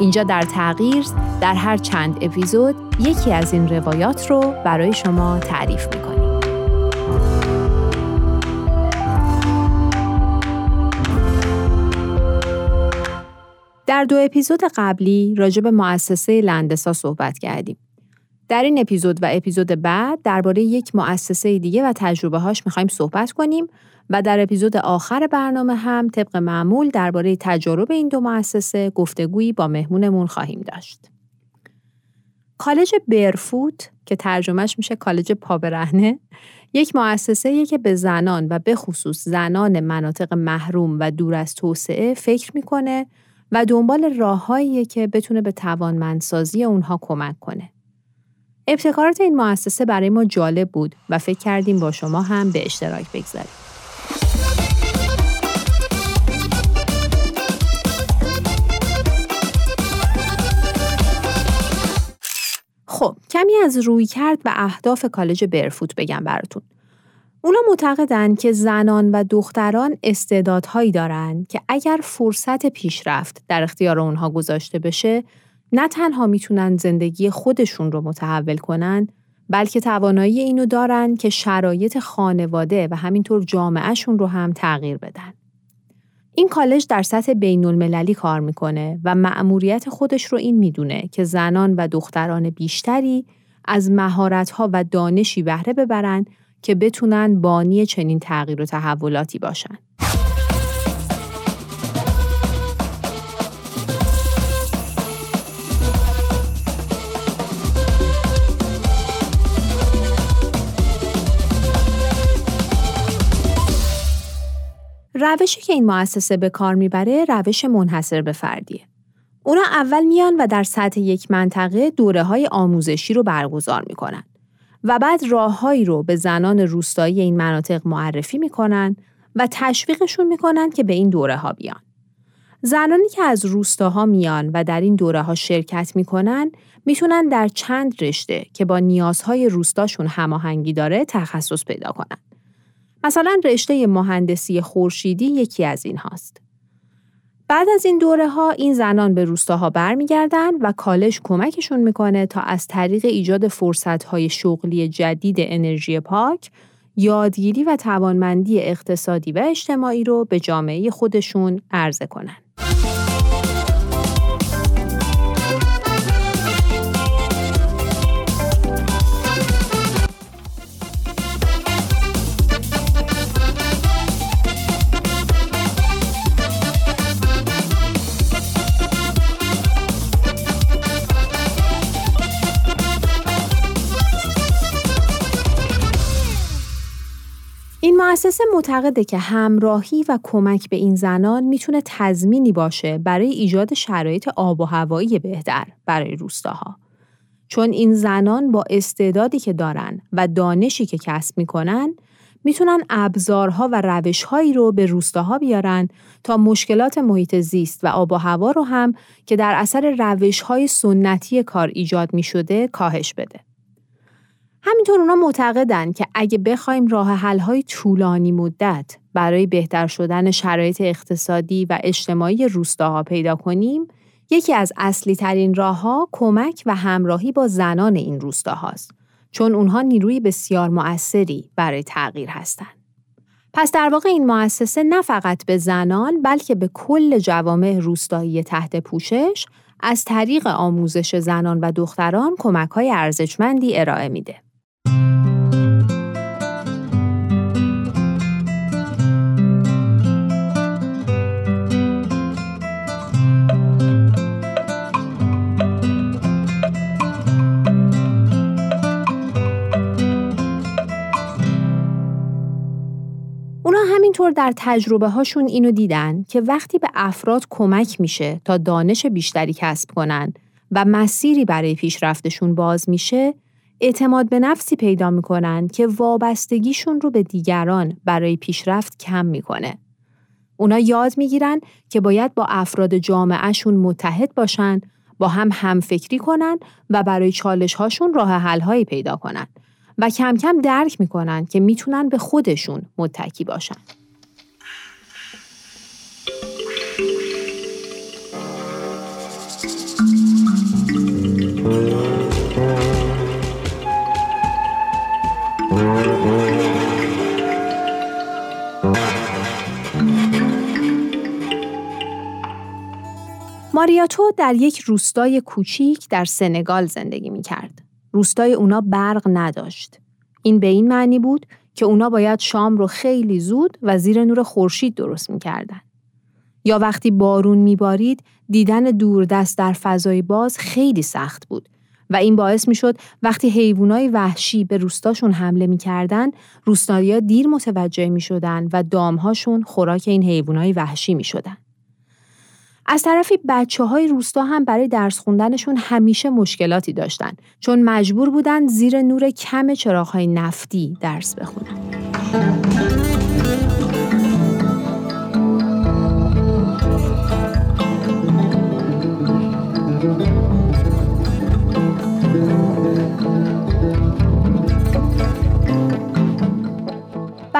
اینجا در تغییر در هر چند اپیزود یکی از این روایات رو برای شما تعریف می‌کنیم. در دو اپیزود قبلی راجع به مؤسسه لندسا صحبت کردیم. در این اپیزود و اپیزود بعد درباره یک مؤسسه دیگه و تجربه هاش می‌خوایم صحبت کنیم و در اپیزود آخر برنامه هم طبق معمول درباره تجارب این دو مؤسسه گفتگویی با مهمونمون خواهیم داشت. کالج برفوت که ترجمهش میشه کالج پابرهنه یک مؤسسه که به زنان و به خصوص زنان مناطق محروم و دور از توسعه فکر می‌کنه و دنبال راههایی که بتونه به توانمندسازی اونها کمک کنه. ابتکارات این مؤسسه برای ما جالب بود و فکر کردیم با شما هم به اشتراک بگذاریم. خب کمی از روی کرد و اهداف کالج برفوت بگم براتون. اونا معتقدن که زنان و دختران استعدادهایی دارن که اگر فرصت پیشرفت در اختیار اونها گذاشته بشه نه تنها می‌تونن زندگی خودشون رو متحول کنن بلکه توانایی اینو دارن که شرایط خانواده و همینطور جامعهشون رو هم تغییر بدن. این کالج در سطح بین المللی کار می‌کنه و مأموریت خودش رو این می‌دونه که زنان و دختران بیشتری از مهارت‌ها و دانشی بهره ببرن که بتونن بانی چنین تغییر و تحولاتی باشن. روشی که این مؤسسه به کار می‌بره روش منحصر به فردیه. اونا اول میان و در سطح یک منطقه دوره های آموزشی رو برگزار می‌کنن و بعد راههایی رو به زنان روستایی این مناطق معرفی می‌کنن و تشویقشون می‌کنن که به این دوره ها بیان. زنانی که از روستاها میان و در این دوره ها شرکت می‌کنن می‌تونن در چند رشته که با نیازهای روستاشون هماهنگی داره تخصص پیدا کنن. مثلا رشته مهندسی خورشیدی یکی از این هاست. بعد از این دوره ها این زنان به روستاها برمیگردن و کالج کمکشون می‌کنه تا از طریق ایجاد فرصت های شغلی جدید انرژی پاک یادگیری و توانمندی اقتصادی و اجتماعی رو به جامعه خودشون عرضه کنن. این مؤسسه معتقده که همراهی و کمک به این زنان می‌تونه تضمینی باشه برای ایجاد شرایط آب و هوایی بهتر برای روستاها. چون این زنان با استعدادی که دارن و دانشی که کسب می‌کنن می‌تونن ابزارها و روشهایی رو به روستاها بیارن تا مشکلات محیط زیست و آب و هوا رو هم که در اثر روشهای سنتی کار ایجاد می‌شده کاهش بده. همینطور اونا معتقدن که اگه بخوایم راه حل‌های طولانی مدت برای بهتر شدن شرایط اقتصادی و اجتماعی روستاها پیدا کنیم، یکی از اصلی ترین راه ها کمک و همراهی با زنان این روستاهاست چون اونها نیروی بسیار مؤثری برای تغییر هستند. پس در واقع این مؤسسه نه فقط به زنان بلکه به کل جوامع روستایی تحت پوشش از طریق آموزش زنان و دختران کمک های ارزشمندی ارائه میده. همینطور در تجربه هاشون اینو دیدن که وقتی به افراد کمک میشه تا دانش بیشتری کسب کنن و مسیری برای پیشرفتشون باز میشه اعتماد به نفسی پیدا می‌کنن که وابستگیشون رو به دیگران برای پیشرفت کم می‌کنه. اونا یاد می‌گیرن که باید با افراد جامعهشون متحد باشن، با هم همفکری کنن و برای چالش هاشون راه حل هایی پیدا کنن و کم کم درک می‌کنن که می‌تونن به خودشون متکی باشن. ماریاتو در یک روستای کوچیک در سنگال زندگی می کرد. روستای اونا برق نداشت. این به این معنی بود که اونا باید شام رو خیلی زود و زیر نور خورشید درست می‌کردن. یا وقتی بارون میبارید دیدن دوردست در فضای باز خیلی سخت بود و این باعث می‌شد وقتی حیوانای وحشی به روستاشون حمله می‌کردن روستایی‌ها دیر متوجه می‌شدن و دامهاشون خوراک این حیوانای وحشی می‌شدن. از طرفی بچه های روستا هم برای درس خوندنشون همیشه مشکلاتی داشتن چون مجبور بودن زیر نور کم چراغ نفتی درس بخونن.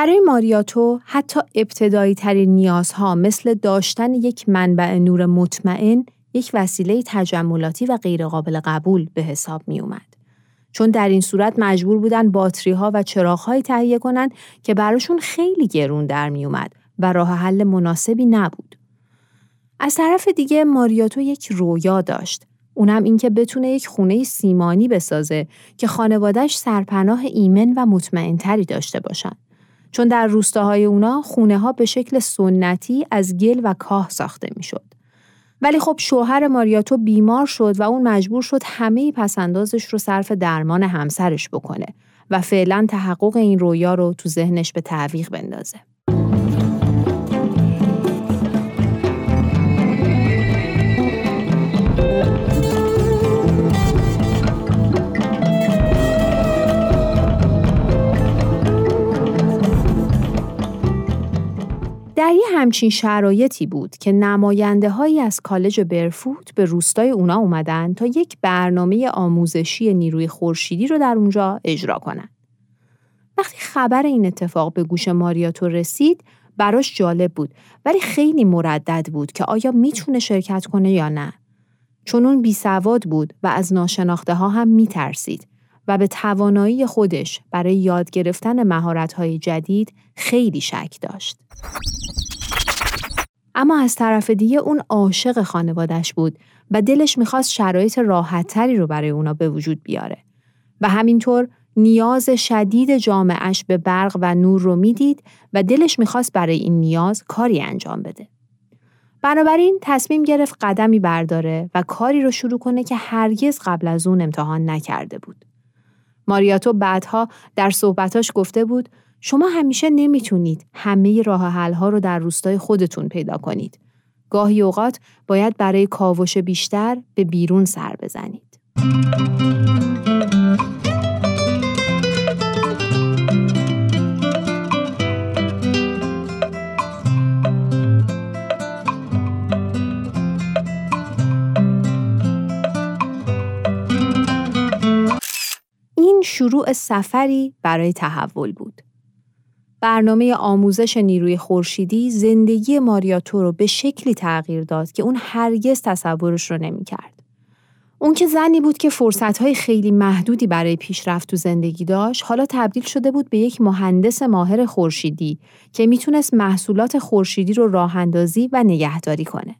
برای ماریاتو حتی ابتدایی ترین نیازها مثل داشتن یک منبع نور مطمئن یک وسیله تجملاتی و غیرقابل قبول به حساب می اومد. چون در این صورت مجبور بودن باتری ها و چراغ تهیه کنند که براشون خیلی گرون در می اومد و راه حل مناسبی نبود. از طرف دیگه ماریاتو یک رویا داشت. اونم اینکه بتونه یک خونه سیمانی بسازه که خانوادش سرپناه ایمن و مطمئنتری داشته باشن. چون در روستاهای اونا خونه ها به شکل سنتی از گل و کاه ساخته می‌شد. ولی خب شوهر ماریاتو بیمار شد و اون مجبور شد همه پسندازش رو صرف درمان همسرش بکنه و فعلا تحقق این رویا رو تو ذهنش به تعویق بندازه. در یه همچین شرایطی بود که نماینده هایی از کالج برفوت به روستای اونا اومدن تا یک برنامه آموزشی نیروی خورشیدی رو در اونجا اجرا کنن. وقتی خبر این اتفاق به گوش ماریاتو رسید، براش جالب بود ولی خیلی مردد بود که آیا می‌تونه شرکت کنه یا نه. چون اون بی سواد بود و از ناشناخته ها هم میترسید و به توانایی خودش برای یاد گرفتن مهارت‌های جدید خیلی شک داشت. اما از طرف دیگه اون عاشق خانوادش بود و دلش می‌خواست شرایط راحتتری رو برای اونا به وجود بیاره. و همینطور نیاز شدید جامعش به برق و نور رو می‌دید و دلش می‌خواست برای این نیاز کاری انجام بده. بنابراین تصمیم گرفت قدمی برداره و کاری رو شروع کنه که هرگز قبل از اون امتحان نکرده بود. ماریاتو بعدها در صحبتاش گفته بود شما همیشه نمی‌تونید همه راه ها رو در روستای خودتون پیدا کنید. گاهی اوقات باید برای کاوش بیشتر به بیرون سر بزنید. این شروع سفری برای تحول بود. برنامه آموزش نیروی خورشیدی زندگی ماریاتو رو به شکلی تغییر داد که اون هرگز تصورش رو نمی‌کرد. اون که زنی بود که فرصتهای خیلی محدودی برای پیشرفت تو زندگی داشت، حالا تبدیل شده بود به یک مهندس ماهر خورشیدی که می‌تونست محصولات خورشیدی رو راه اندازی و نگهداری کنه.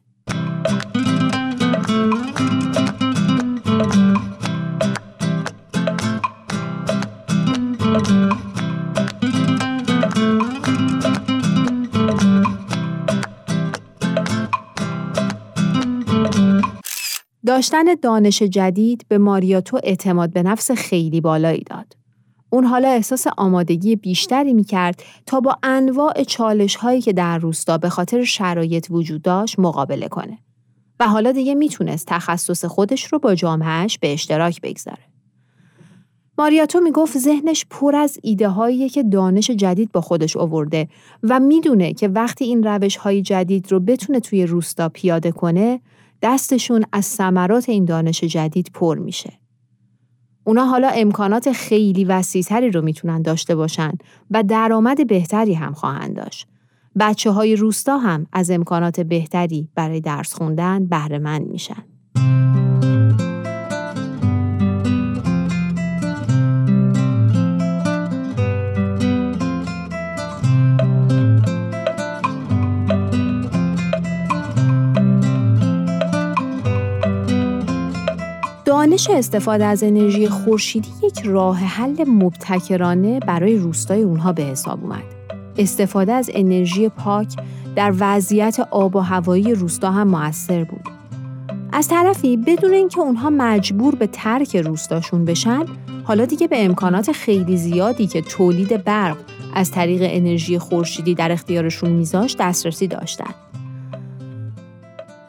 داشتن دانش جدید به ماریاتو اعتماد به نفس خیلی بالایی داد. اون حالا احساس آمادگی بیشتری می کرد تا با انواع چالش هایی که در روستا به خاطر شرایط وجود داشت مقابله کنه. و حالا دیگه می‌تونست تخصص خودش رو با جامعهش به اشتراک بگذاره. ماریاتو می‌گفت ذهنش پر از ایده هایی که دانش جدید با خودش آورده و می‌دونه که وقتی این روش های جدید رو بتونه توی روستا پیاده کنه دستشون از ثمرات این دانش جدید پر میشه. اونا حالا امکانات خیلی وسیعتری رو می‌تونن داشته باشن و درآمد بهتری هم خواهند داشت. بچه های روستا هم از امکانات بهتری برای درس خوندن بهره مند میشن. دانش استفاده از انرژی خورشیدی یک راه حل مبتکرانه برای روستای اونها به حساب اومد. استفاده از انرژی پاک در وضعیت آب و هوایی روستا هم موثر بود. از طرفی بدون اینکه اونها مجبور به ترک روستاشون بشن، حالا دیگه به امکانات خیلی زیادی که تولید برق از طریق انرژی خورشیدی در اختیارشون میذاشت دسترسی داشتن.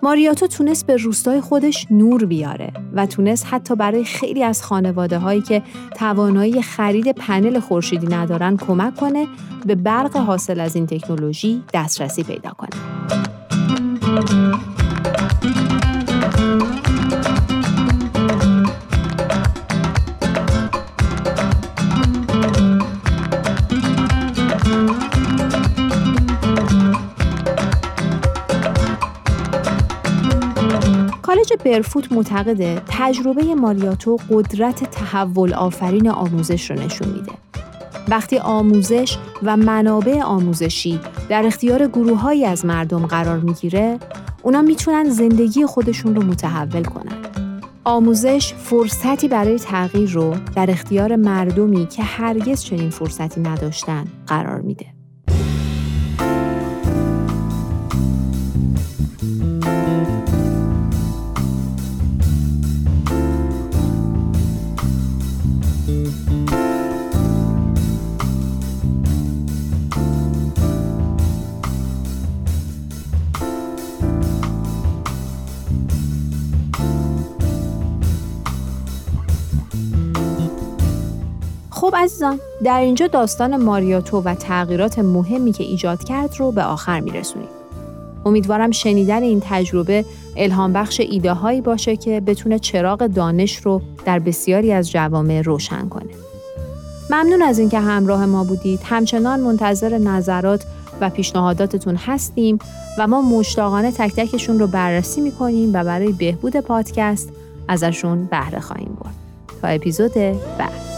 ماریاتو تونست به روستای خودش نور بیاره و تونست حتی برای خیلی از خانواده هایی که توانایی خرید پنل خورشیدی ندارن کمک کنه به برق حاصل از این تکنولوژی دسترسی پیدا کنه. برفوت معتقده تجربه ماریاتو قدرت تحول آفرین آموزش رو نشون میده. وقتی آموزش و منابع آموزشی در اختیار گروههایی از مردم قرار می‌گیره، اونا می‌تونن زندگی خودشون رو متحول کنن. آموزش فرصتی برای تغییر رو در اختیار مردمی که هرگز چنین فرصتی نداشتن قرار میده. عزیزان در اینجا داستان ماریاتو و تغییرات مهمی که ایجاد کرد رو به آخر میرسونیم. امیدوارم شنیدن این تجربه الهام بخش ایده هایی باشه که بتونه چراغ دانش رو در بسیاری از جوامع روشن کنه. ممنون از اینکه همراه ما بودید. همچنان منتظر نظرات و پیشنهاداتتون هستیم و ما مشتاقانه تک تکشون رو بررسی می‌کنیم و برای بهبود پادکست ازشون بهره خواهیم برد. تا اپیزود بعد